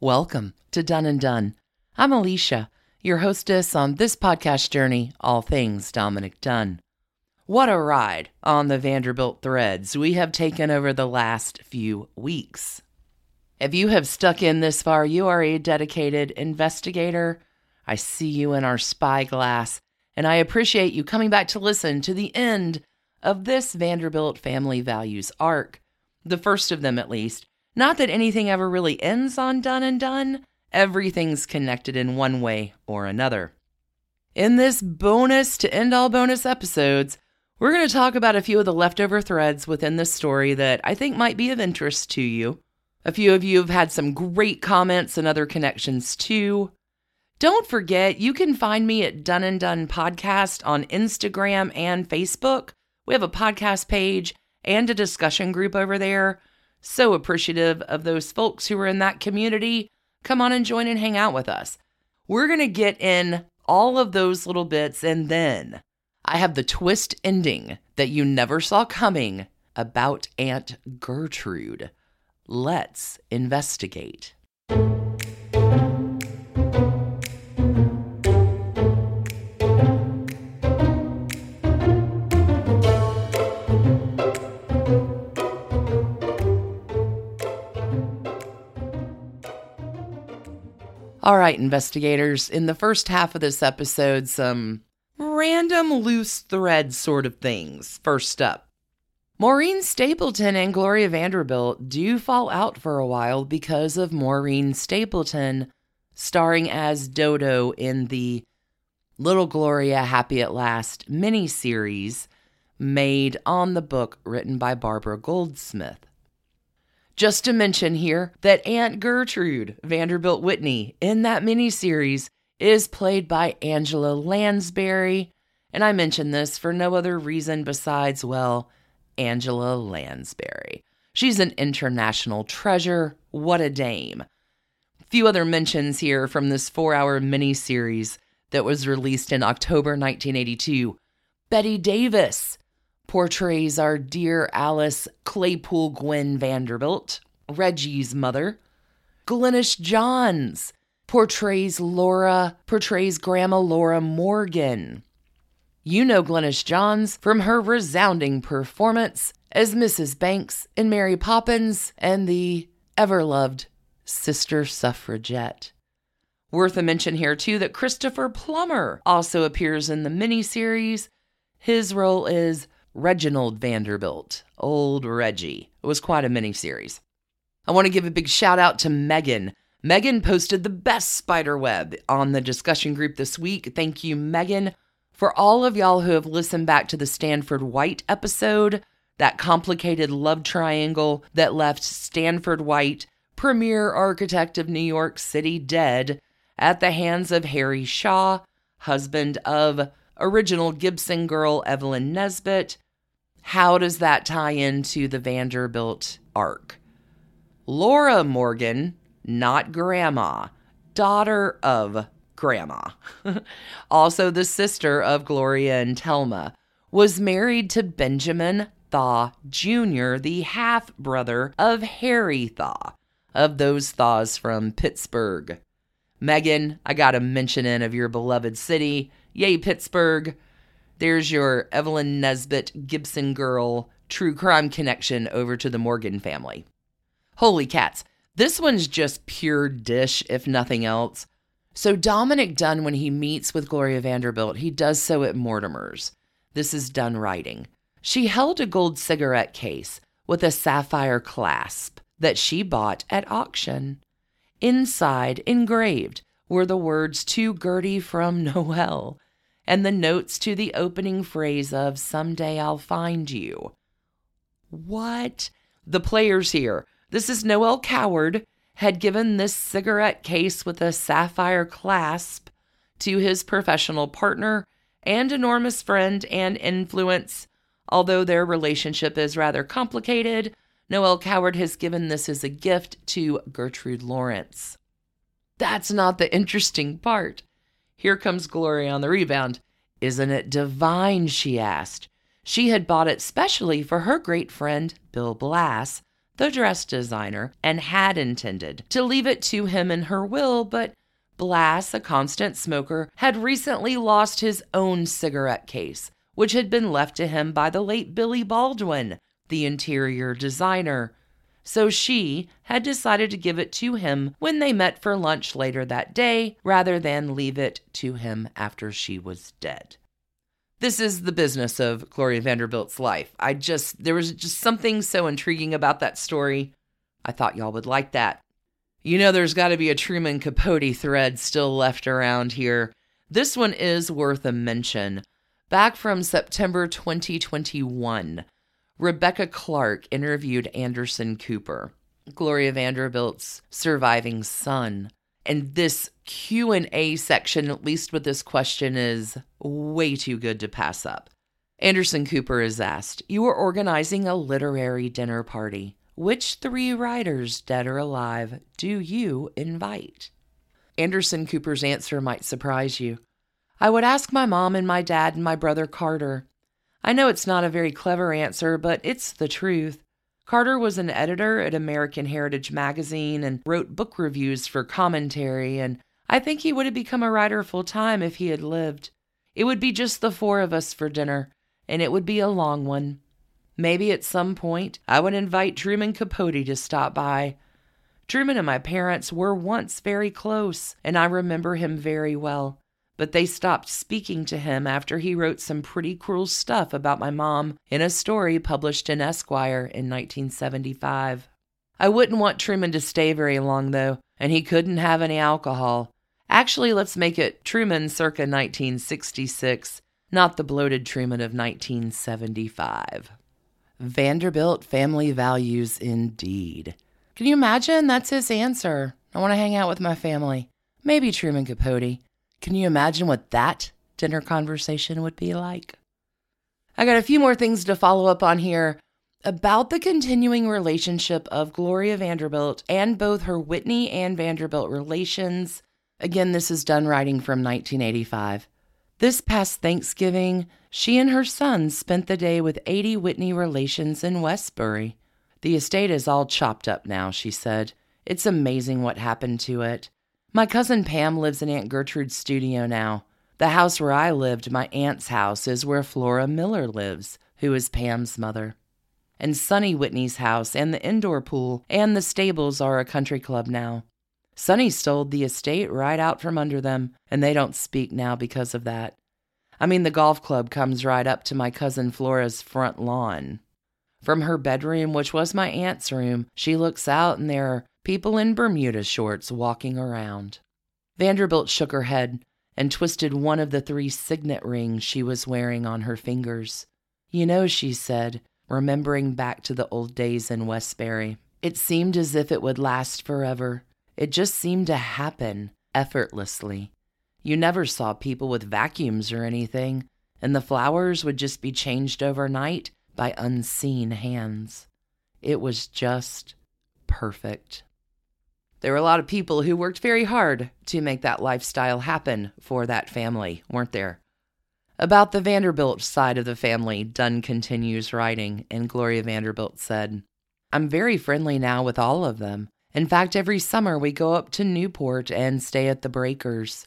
Welcome to Done and Dunne. I'm Alicia, your hostess on this podcast journey, all things Dominick Dunne. What a ride on the Vanderbilt threads we have taken over the last few weeks. If you have stuck in this far, you are a dedicated investigator. I see you in our spyglass, and I appreciate you coming back to listen to the end of this Vanderbilt family values arc, the first of them at least. Not that anything ever really ends on done and done, everything's connected in one way or another. In this bonus to end all bonus episodes, we're going to talk about a few of the leftover threads within this story that I think might be of interest to you. A few of you have had some great comments and other connections too. Don't forget, you can find me at Done and Dunne Podcast on Instagram and Facebook. We have a podcast page and a discussion group over there. So appreciative of those folks who are in that community. Come on and join and hang out with us. We're going to get in all of those little bits, and then I have the twist ending that you never saw coming about Aunt Gertrude. Let's investigate. All right, investigators, in the first half of this episode, some random loose thread sort of things. First up, Maureen Stapleton and Gloria Vanderbilt do fall out for a while because of Maureen Stapleton starring as Dodo in the Little Gloria Happy at Last miniseries made on the book written by Barbara Goldsmith. Just to mention here that Aunt Gertrude Vanderbilt Whitney in that miniseries is played by Angela Lansbury. And I mention this for no other reason besides, well, Angela Lansbury. She's an international treasure. What a dame. Few other mentions here from this four hour miniseries that was released in October 1982. Bette Davis portrays our dear Alice Claypoole Gwynne Vanderbilt, Reggie's mother. Glynis Johns portrays Laura, portrays Grandma Laura Morgan. You know Glynis Johns from her resounding performance as Mrs. Banks in Mary Poppins and the ever loved Sister Suffragette. Worth a mention here, too, that Christopher Plummer also appears in the miniseries. His role is Reginald Vanderbilt, Old Reggie. It was quite a mini series. I want to give a big shout out to Megan. Megan posted the best spider web on the discussion group this week. Thank you, Megan. For all of y'all who have listened back to the Stanford White episode, that complicated love triangle that left Stanford White, premier architect of New York City, dead at the hands of Harry Thaw, husband of original Gibson girl Evelyn Nesbit, how does that tie into the Vanderbilt arc? Laura Morgan, not grandma, daughter of grandma, also the sister of Gloria and Thelma, was married to Benjamin Thaw Jr., the half brother of Harry Thaw, of those Thaws from Pittsburgh. Megan, I got a mention in of your beloved city. Yay, Pittsburgh. There's your Evelyn Nesbit Gibson girl true crime connection over to the Morgan family. Holy cats, this one's just pure dish, if nothing else. So, Dominick Dunne, when he meets with Gloria Vanderbilt, he does so at Mortimer's. This is Dunne writing. She held a gold cigarette case with a sapphire clasp that she bought at auction. Inside, engraved, were the words to Gertie from Noel and the notes to the opening phrase of Someday I'll Find You. What? The players here. This is Noel Coward had given this cigarette case with a sapphire clasp to his professional partner and enormous friend and influence. Although their relationship is rather complicated, Noel Coward has given this as a gift to Gertrude Lawrence. That's not the interesting part. Here comes Gloria on the rebound. Isn't it divine? she asked. She had bought it specially for her great friend, Bill Blass, the dress designer, and had intended to leave it to him in her will, but Blass, a constant smoker, had recently lost his own cigarette case, which had been left to him by the late Billy Baldwin, the interior designer. So she had decided to give it to him when they met for lunch later that day rather than leave it to him after she was dead. This is the business of Gloria Vanderbilt's life. I just, there was just something so intriguing about that story. I thought y'all would like that. You know, there's got to be a Truman Capote thread still left around here. This one is worth a mention. Back from September 2021, Rebecca Clark interviewed Anderson Cooper, Gloria Vanderbilt's surviving son. And this Q&A section, at least with this question, is way too good to pass up. Anderson Cooper is asked, You are organizing a literary dinner party. Which three writers, dead or alive, do you invite? Anderson Cooper's answer might surprise you. I would ask my mom and my dad and my brother Carter. I know it's not a very clever answer, but it's the truth. Carter was an editor at American Heritage Magazine and wrote book reviews for commentary, and I think he would have become a writer full time if he had lived. It would be just the four of us for dinner, and it would be a long one. Maybe at some point I would invite Truman Capote to stop by. Truman and my parents were once very close, and I remember him very well but they stopped speaking to him after he wrote some pretty cruel stuff about my mom in a story published in Esquire in 1975. I wouldn't want Truman to stay very long, though, and he couldn't have any alcohol. Actually, let's make it Truman circa 1966, not the bloated Truman of 1975. Vanderbilt family values indeed. Can you imagine? That's his answer. I want to hang out with my family. Maybe Truman Capote. Can you imagine what that dinner conversation would be like? I got a few more things to follow up on here about the continuing relationship of Gloria Vanderbilt and both her Whitney and Vanderbilt relations. Again, this is Dunne writing from 1985. This past Thanksgiving, she and her son spent the day with 80 Whitney relations in Westbury. The estate is all chopped up now, she said. It's amazing what happened to it. My cousin Pam lives in Aunt Gertrude's studio now. The house where I lived, my aunt's house, is where Flora Miller lives, who is Pam's mother. And Sonny Whitney's house and the indoor pool and the stables are a country club now. Sonny stole the estate right out from under them, and they don't speak now because of that. I mean, the golf club comes right up to my cousin Flora's front lawn. From her bedroom, which was my aunt's room, she looks out, and there are people in Bermuda shorts walking around. Vanderbilt shook her head and twisted one of the three signet rings she was wearing on her fingers. You know, she said, remembering back to the old days in Westbury. It seemed as if it would last forever. It just seemed to happen effortlessly. You never saw people with vacuums or anything, and the flowers would just be changed overnight by unseen hands. It was just perfect. There were a lot of people who worked very hard to make that lifestyle happen for that family, weren't there? About the Vanderbilt side of the family, Dunne continues writing, and Gloria Vanderbilt said, I'm very friendly now with all of them. In fact, every summer we go up to Newport and stay at the Breakers.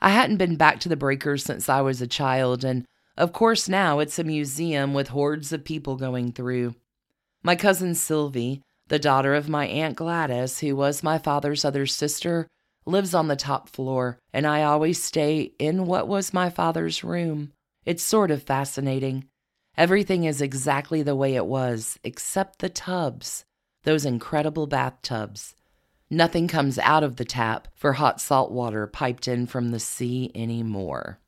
I hadn't been back to the Breakers since I was a child, and of course now it's a museum with hordes of people going through. My cousin Sylvie, the daughter of my Aunt Gladys, who was my father's other sister, lives on the top floor, and I always stay in what was my father's room. It's sort of fascinating. Everything is exactly the way it was, except the tubs, those incredible bathtubs. Nothing comes out of the tap for hot salt water piped in from the sea anymore.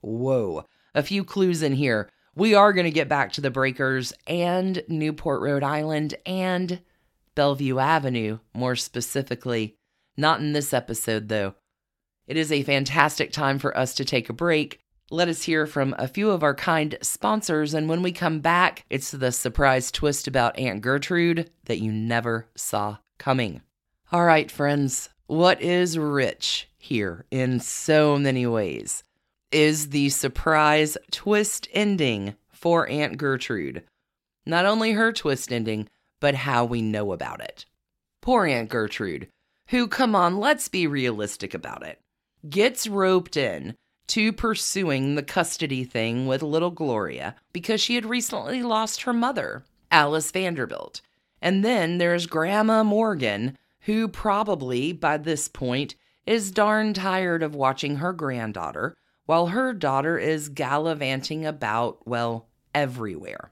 Whoa, a few clues in here we are going to get back to the Breakers and Newport, Rhode Island, and Bellevue Avenue, more specifically. Not in this episode, though. It is a fantastic time for us to take a break. Let us hear from a few of our kind sponsors, and when we come back, it's the surprise twist about Aunt Gertrude that you never saw coming. All right, friends, what is rich here in so many ways? Is the surprise twist ending for Aunt Gertrude. Not only her twist ending, but how we know about it. Poor Aunt Gertrude, who, come on, let's be realistic about it, gets roped in to pursuing the custody thing with little Gloria because she had recently lost her mother, Alice Vanderbilt. And then there's Grandma Morgan, who probably by this point is darn tired of watching her granddaughter while her daughter is gallivanting about, well, everywhere.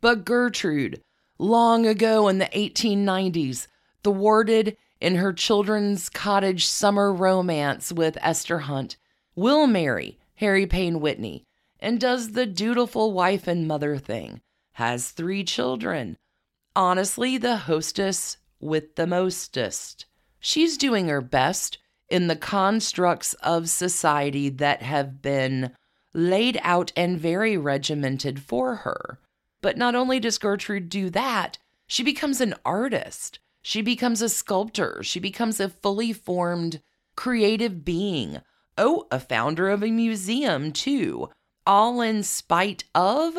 But Gertrude, long ago in the 1890s, thwarted in her children's cottage summer romance with Esther Hunt, will marry Harry Payne Whitney and does the dutiful wife and mother thing, has three children. Honestly, the hostess with the mostest. She's doing her best in the constructs of society that have been laid out and very regimented for her. But not only does Gertrude do that, she becomes an artist. She becomes a sculptor. She becomes a fully formed creative being. Oh, a founder of a museum, too. All in spite of,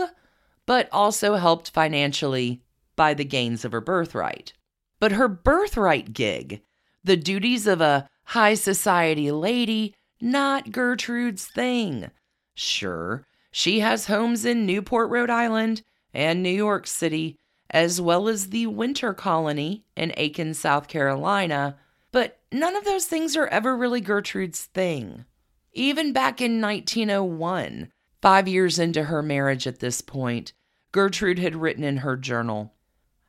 but also helped financially by the gains of her birthright. But her birthright gig, the duties of a high society lady, not Gertrude's thing. Sure, she has homes in Newport, Rhode Island and New York City, as well as the winter colony in Aiken, South Carolina, but none of those things are ever really Gertrude's thing. Even back in 1901, five years into her marriage at this point, Gertrude had written in her journal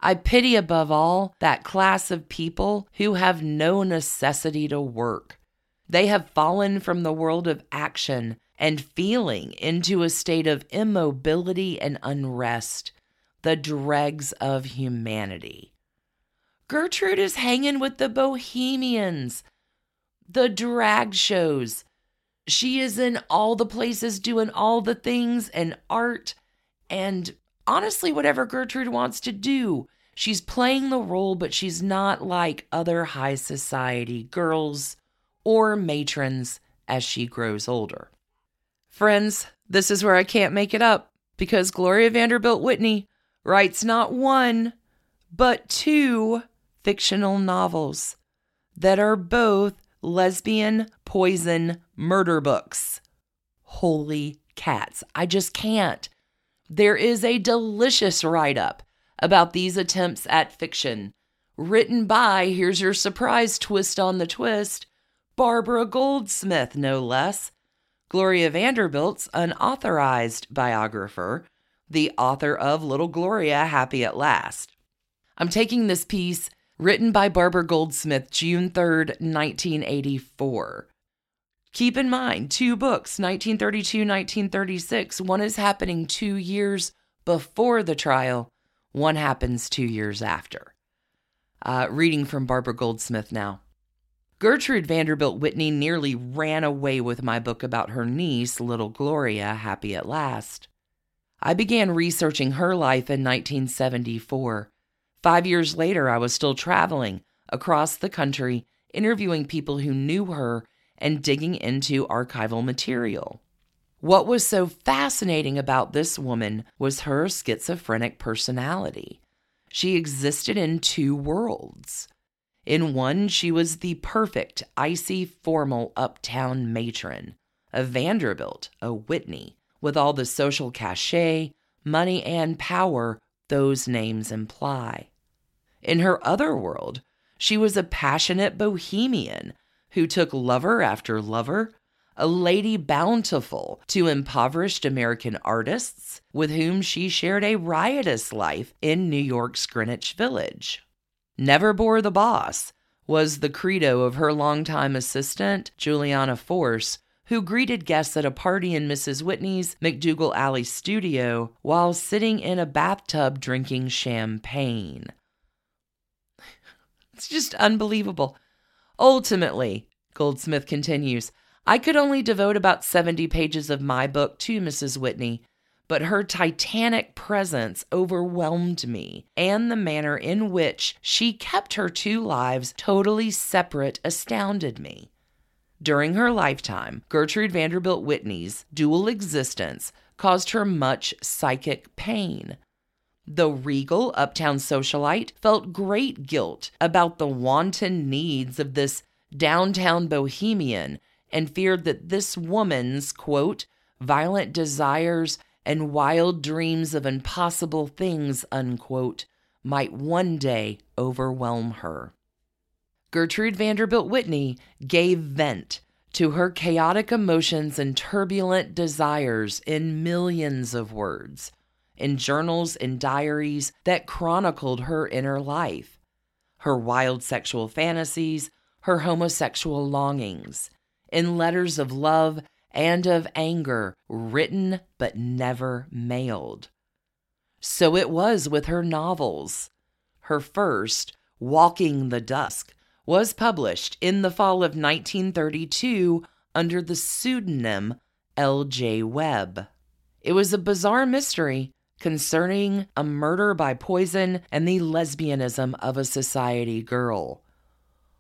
I pity above all that class of people who have no necessity to work. They have fallen from the world of action and feeling into a state of immobility and unrest, the dregs of humanity. Gertrude is hanging with the bohemians, the drag shows. She is in all the places doing all the things and art and honestly whatever Gertrude wants to do. She's playing the role, but she's not like other high society girls or matrons as she grows older. Friends, this is where I can't make it up because Gloria Vanderbilt Whitney writes not one, but two fictional novels that are both lesbian poison murder books. Holy cats. I just can't. There is a delicious write up about these attempts at fiction, written by, here's your surprise twist on the twist, Barbara Goldsmith, no less. Gloria Vanderbilt's unauthorized biographer, the author of Little Gloria Happy at Last. I'm taking this piece written by Barbara Goldsmith June 3rd, 1984. Keep in mind, two books, 1932, 1936. One is happening two years before the trial, one happens two years after. Uh, reading from Barbara Goldsmith now. Gertrude Vanderbilt Whitney nearly ran away with my book about her niece, little Gloria, happy at last. I began researching her life in 1974. Five years later, I was still traveling across the country, interviewing people who knew her and digging into archival material. What was so fascinating about this woman was her schizophrenic personality. She existed in two worlds. In one, she was the perfect, icy, formal uptown matron, a Vanderbilt, a Whitney, with all the social cachet, money, and power those names imply. In her other world, she was a passionate bohemian who took lover after lover, a lady bountiful to impoverished American artists with whom she shared a riotous life in New York's Greenwich Village. Never bore the boss was the credo of her longtime assistant, Juliana Force, who greeted guests at a party in Mrs. Whitney's MacDougal Alley studio while sitting in a bathtub drinking champagne. It's just unbelievable. Ultimately, Goldsmith continues, I could only devote about 70 pages of my book to Mrs. Whitney, but her titanic presence overwhelmed me, and the manner in which she kept her two lives totally separate astounded me. During her lifetime, Gertrude Vanderbilt Whitney's dual existence caused her much psychic pain. The regal uptown socialite felt great guilt about the wanton needs of this downtown bohemian and feared that this woman's, quote, violent desires and wild dreams of impossible things, unquote, might one day overwhelm her. Gertrude Vanderbilt Whitney gave vent to her chaotic emotions and turbulent desires in millions of words, in journals and diaries that chronicled her inner life, her wild sexual fantasies, her homosexual longings, in letters of love and of anger, written but never mailed. So it was with her novels. Her first, Walking the Dusk, was published in the fall of 1932 under the pseudonym L.J. Webb. It was a bizarre mystery concerning a murder by poison and the lesbianism of a society girl.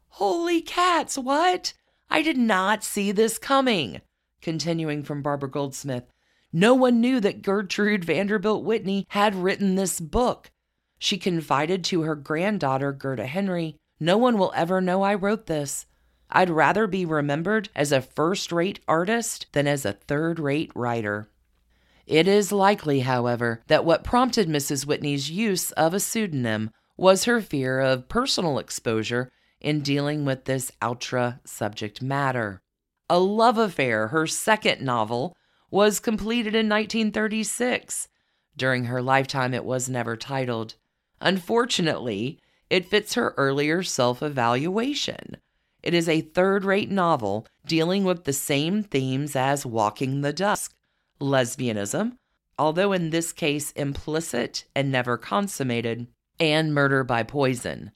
Holy cats, what? I did not see this coming. Continuing from Barbara Goldsmith, no one knew that Gertrude Vanderbilt Whitney had written this book. She confided to her granddaughter, Gerda Henry, no one will ever know I wrote this. I'd rather be remembered as a first rate artist than as a third rate writer. It is likely, however, that what prompted Mrs. Whitney's use of a pseudonym was her fear of personal exposure in dealing with this ultra subject matter. A Love Affair, her second novel, was completed in 1936. During her lifetime, it was never titled. Unfortunately, it fits her earlier self evaluation. It is a third rate novel dealing with the same themes as Walking the Dusk lesbianism, although in this case implicit and never consummated, and murder by poison.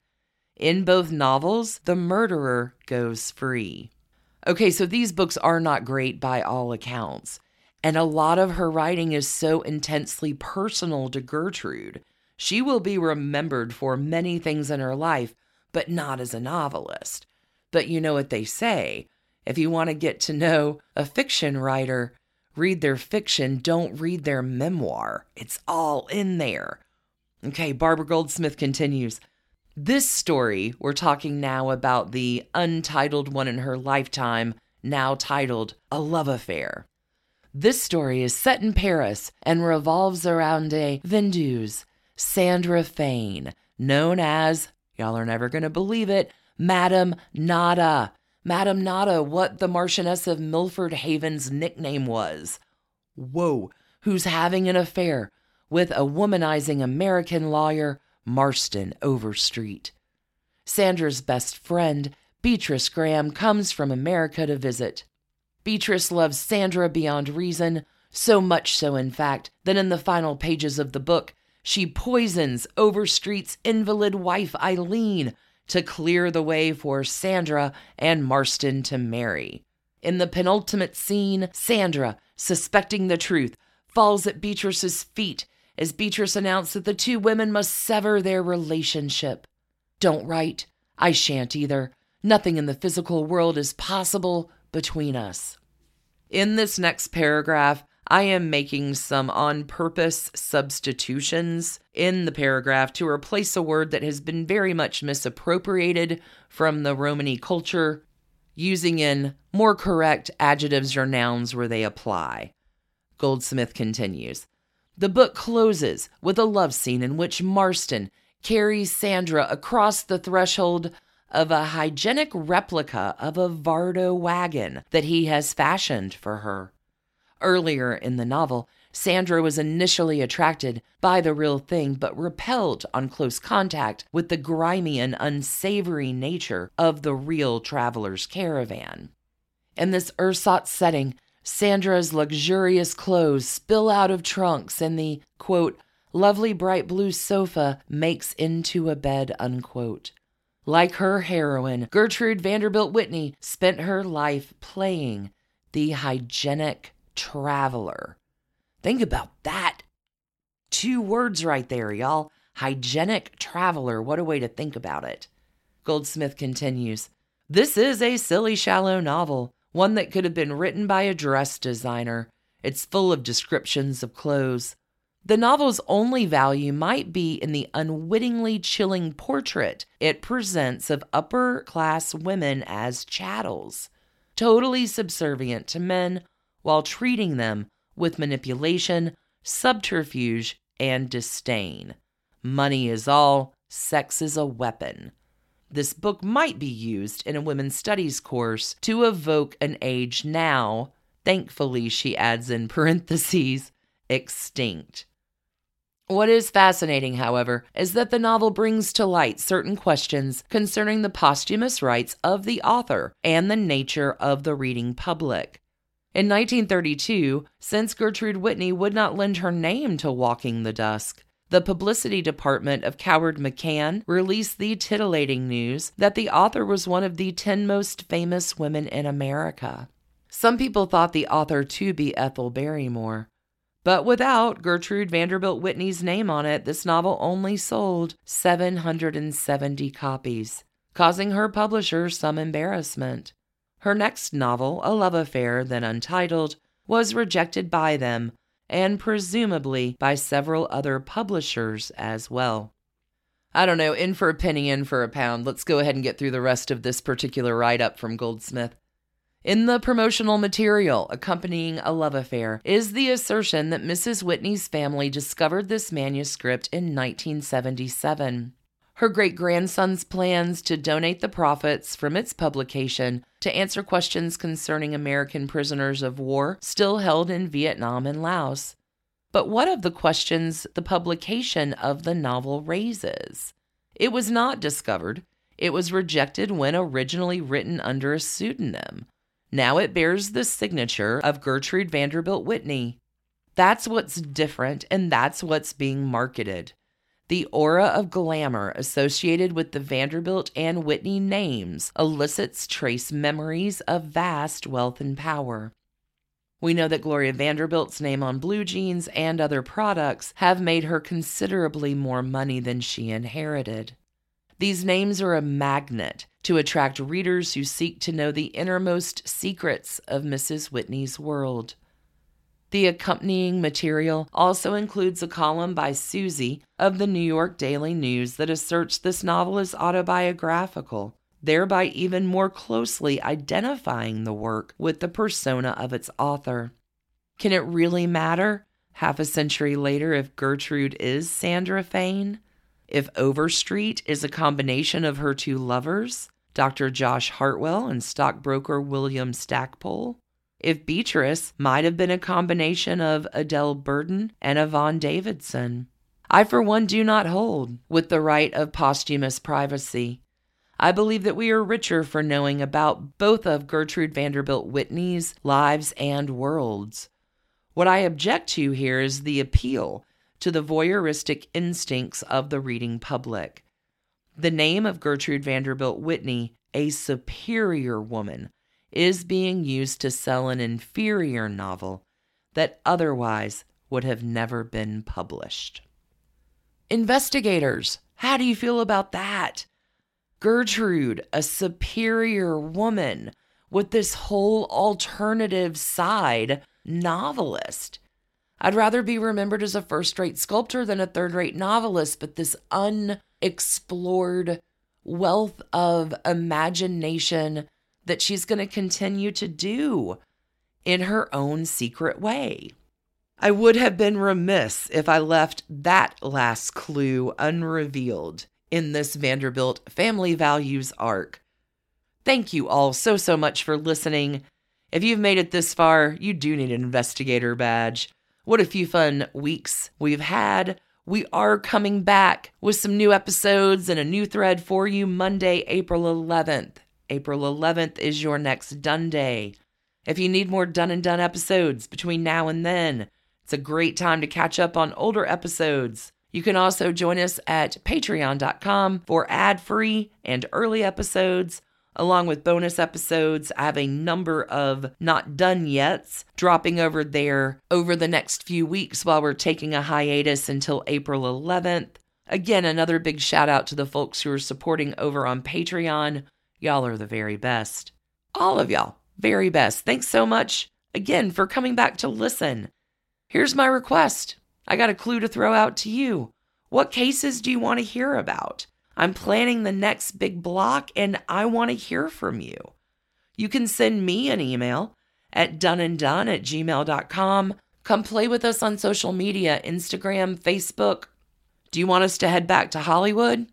In both novels, the murderer goes free. Okay, so these books are not great by all accounts. And a lot of her writing is so intensely personal to Gertrude she will be remembered for many things in her life, but not as a novelist. But you know what they say if you want to get to know a fiction writer, read their fiction, don't read their memoir. It's all in there. Okay, Barbara Goldsmith continues. This story, we're talking now about the untitled one in her lifetime, now titled A Love Affair. This story is set in Paris and revolves around a vendeuse Sandra Fane, known as, y'all are never going to believe it, Madame Nada. Madame Nada, what the Marchioness of Milford Haven's nickname was. Whoa, who's having an affair with a womanizing American lawyer, Marston Overstreet. Sandra's best friend, Beatrice Graham, comes from America to visit. Beatrice loves Sandra beyond reason, so much so, in fact, that in the final pages of the book, she poisons Overstreet's invalid wife, Eileen, to clear the way for Sandra and Marston to marry. In the penultimate scene, Sandra, suspecting the truth, falls at Beatrice's feet as Beatrice announced that the two women must sever their relationship. Don't write. I shan't either. Nothing in the physical world is possible between us. In this next paragraph, I am making some on purpose substitutions in the paragraph to replace a word that has been very much misappropriated from the Romany culture, using in more correct adjectives or nouns where they apply. Goldsmith continues The book closes with a love scene in which Marston carries Sandra across the threshold of a hygienic replica of a Vardo wagon that he has fashioned for her. Earlier in the novel, Sandra was initially attracted by the real thing, but repelled on close contact with the grimy and unsavory nature of the real traveler's caravan. In this ersatz setting, Sandra's luxurious clothes spill out of trunks, and the, quote, lovely bright blue sofa makes into a bed, unquote. Like her heroine, Gertrude Vanderbilt Whitney spent her life playing the hygienic traveler. Think about that. Two words right there, y'all. Hygienic traveler. What a way to think about it. Goldsmith continues This is a silly, shallow novel, one that could have been written by a dress designer. It's full of descriptions of clothes. The novel's only value might be in the unwittingly chilling portrait it presents of upper class women as chattels, totally subservient to men while treating them with manipulation, subterfuge, and disdain. Money is all, sex is a weapon. This book might be used in a women's studies course to evoke an age now, thankfully, she adds in parentheses, extinct. What is fascinating, however, is that the novel brings to light certain questions concerning the posthumous rights of the author and the nature of the reading public. In 1932, since Gertrude Whitney would not lend her name to Walking the Dusk, the publicity department of Coward McCann released the titillating news that the author was one of the 10 most famous women in America. Some people thought the author to be Ethel Barrymore. But without Gertrude Vanderbilt Whitney's name on it, this novel only sold 770 copies, causing her publisher some embarrassment. Her next novel, A Love Affair, then untitled, was rejected by them and presumably by several other publishers as well. I don't know, in for a penny, in for a pound. Let's go ahead and get through the rest of this particular write up from Goldsmith. In the promotional material accompanying A Love Affair is the assertion that Mrs. Whitney's family discovered this manuscript in 1977. Her great grandson's plans to donate the profits from its publication to answer questions concerning American prisoners of war still held in Vietnam and Laos. But what of the questions the publication of the novel raises? It was not discovered. It was rejected when originally written under a pseudonym. Now it bears the signature of Gertrude Vanderbilt Whitney. That's what's different, and that's what's being marketed. The aura of glamour associated with the Vanderbilt and Whitney names elicits trace memories of vast wealth and power. We know that Gloria Vanderbilt's name on blue jeans and other products have made her considerably more money than she inherited. These names are a magnet to attract readers who seek to know the innermost secrets of Mrs. Whitney's world. The accompanying material also includes a column by Susie of the New York Daily News that asserts this novel is autobiographical, thereby even more closely identifying the work with the persona of its author. Can it really matter, half a century later, if Gertrude is Sandra Fane? If Overstreet is a combination of her two lovers, Dr. Josh Hartwell and stockbroker William Stackpole, if Beatrice might have been a combination of Adele Burden and Yvonne Davidson. I, for one, do not hold with the right of posthumous privacy. I believe that we are richer for knowing about both of Gertrude Vanderbilt Whitney's lives and worlds. What I object to here is the appeal to the voyeuristic instincts of the reading public. The name of Gertrude Vanderbilt Whitney, a superior woman, is being used to sell an inferior novel that otherwise would have never been published. Investigators, how do you feel about that? Gertrude, a superior woman with this whole alternative side novelist. I'd rather be remembered as a first rate sculptor than a third rate novelist, but this unexplored wealth of imagination that she's going to continue to do in her own secret way. I would have been remiss if I left that last clue unrevealed in this Vanderbilt family values arc. Thank you all so, so much for listening. If you've made it this far, you do need an investigator badge. What a few fun weeks we've had. We are coming back with some new episodes and a new thread for you Monday, April 11th. April 11th is your next Done Day. If you need more Done and Dunne episodes between now and then, it's a great time to catch up on older episodes. You can also join us at patreon.com for ad free and early episodes along with bonus episodes. I have a number of not done yet dropping over there over the next few weeks while we're taking a hiatus until April 11th. Again, another big shout out to the folks who are supporting over on Patreon. Y'all are the very best. All of y'all, very best. Thanks so much again for coming back to listen. Here's my request I got a clue to throw out to you. What cases do you want to hear about? I'm planning the next big block and I want to hear from you. You can send me an email at doneanddone at gmail.com. Come play with us on social media Instagram, Facebook. Do you want us to head back to Hollywood?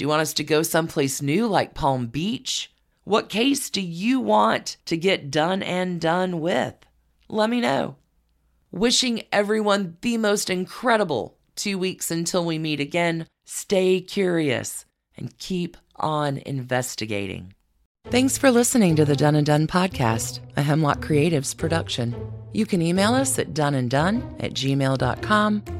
Do you want us to go someplace new like Palm Beach? What case do you want to get done and done with? Let me know. Wishing everyone the most incredible two weeks until we meet again. Stay curious and keep on investigating. Thanks for listening to the Done and Dunne podcast, a Hemlock Creatives production. You can email us at doneanddone at gmail.com.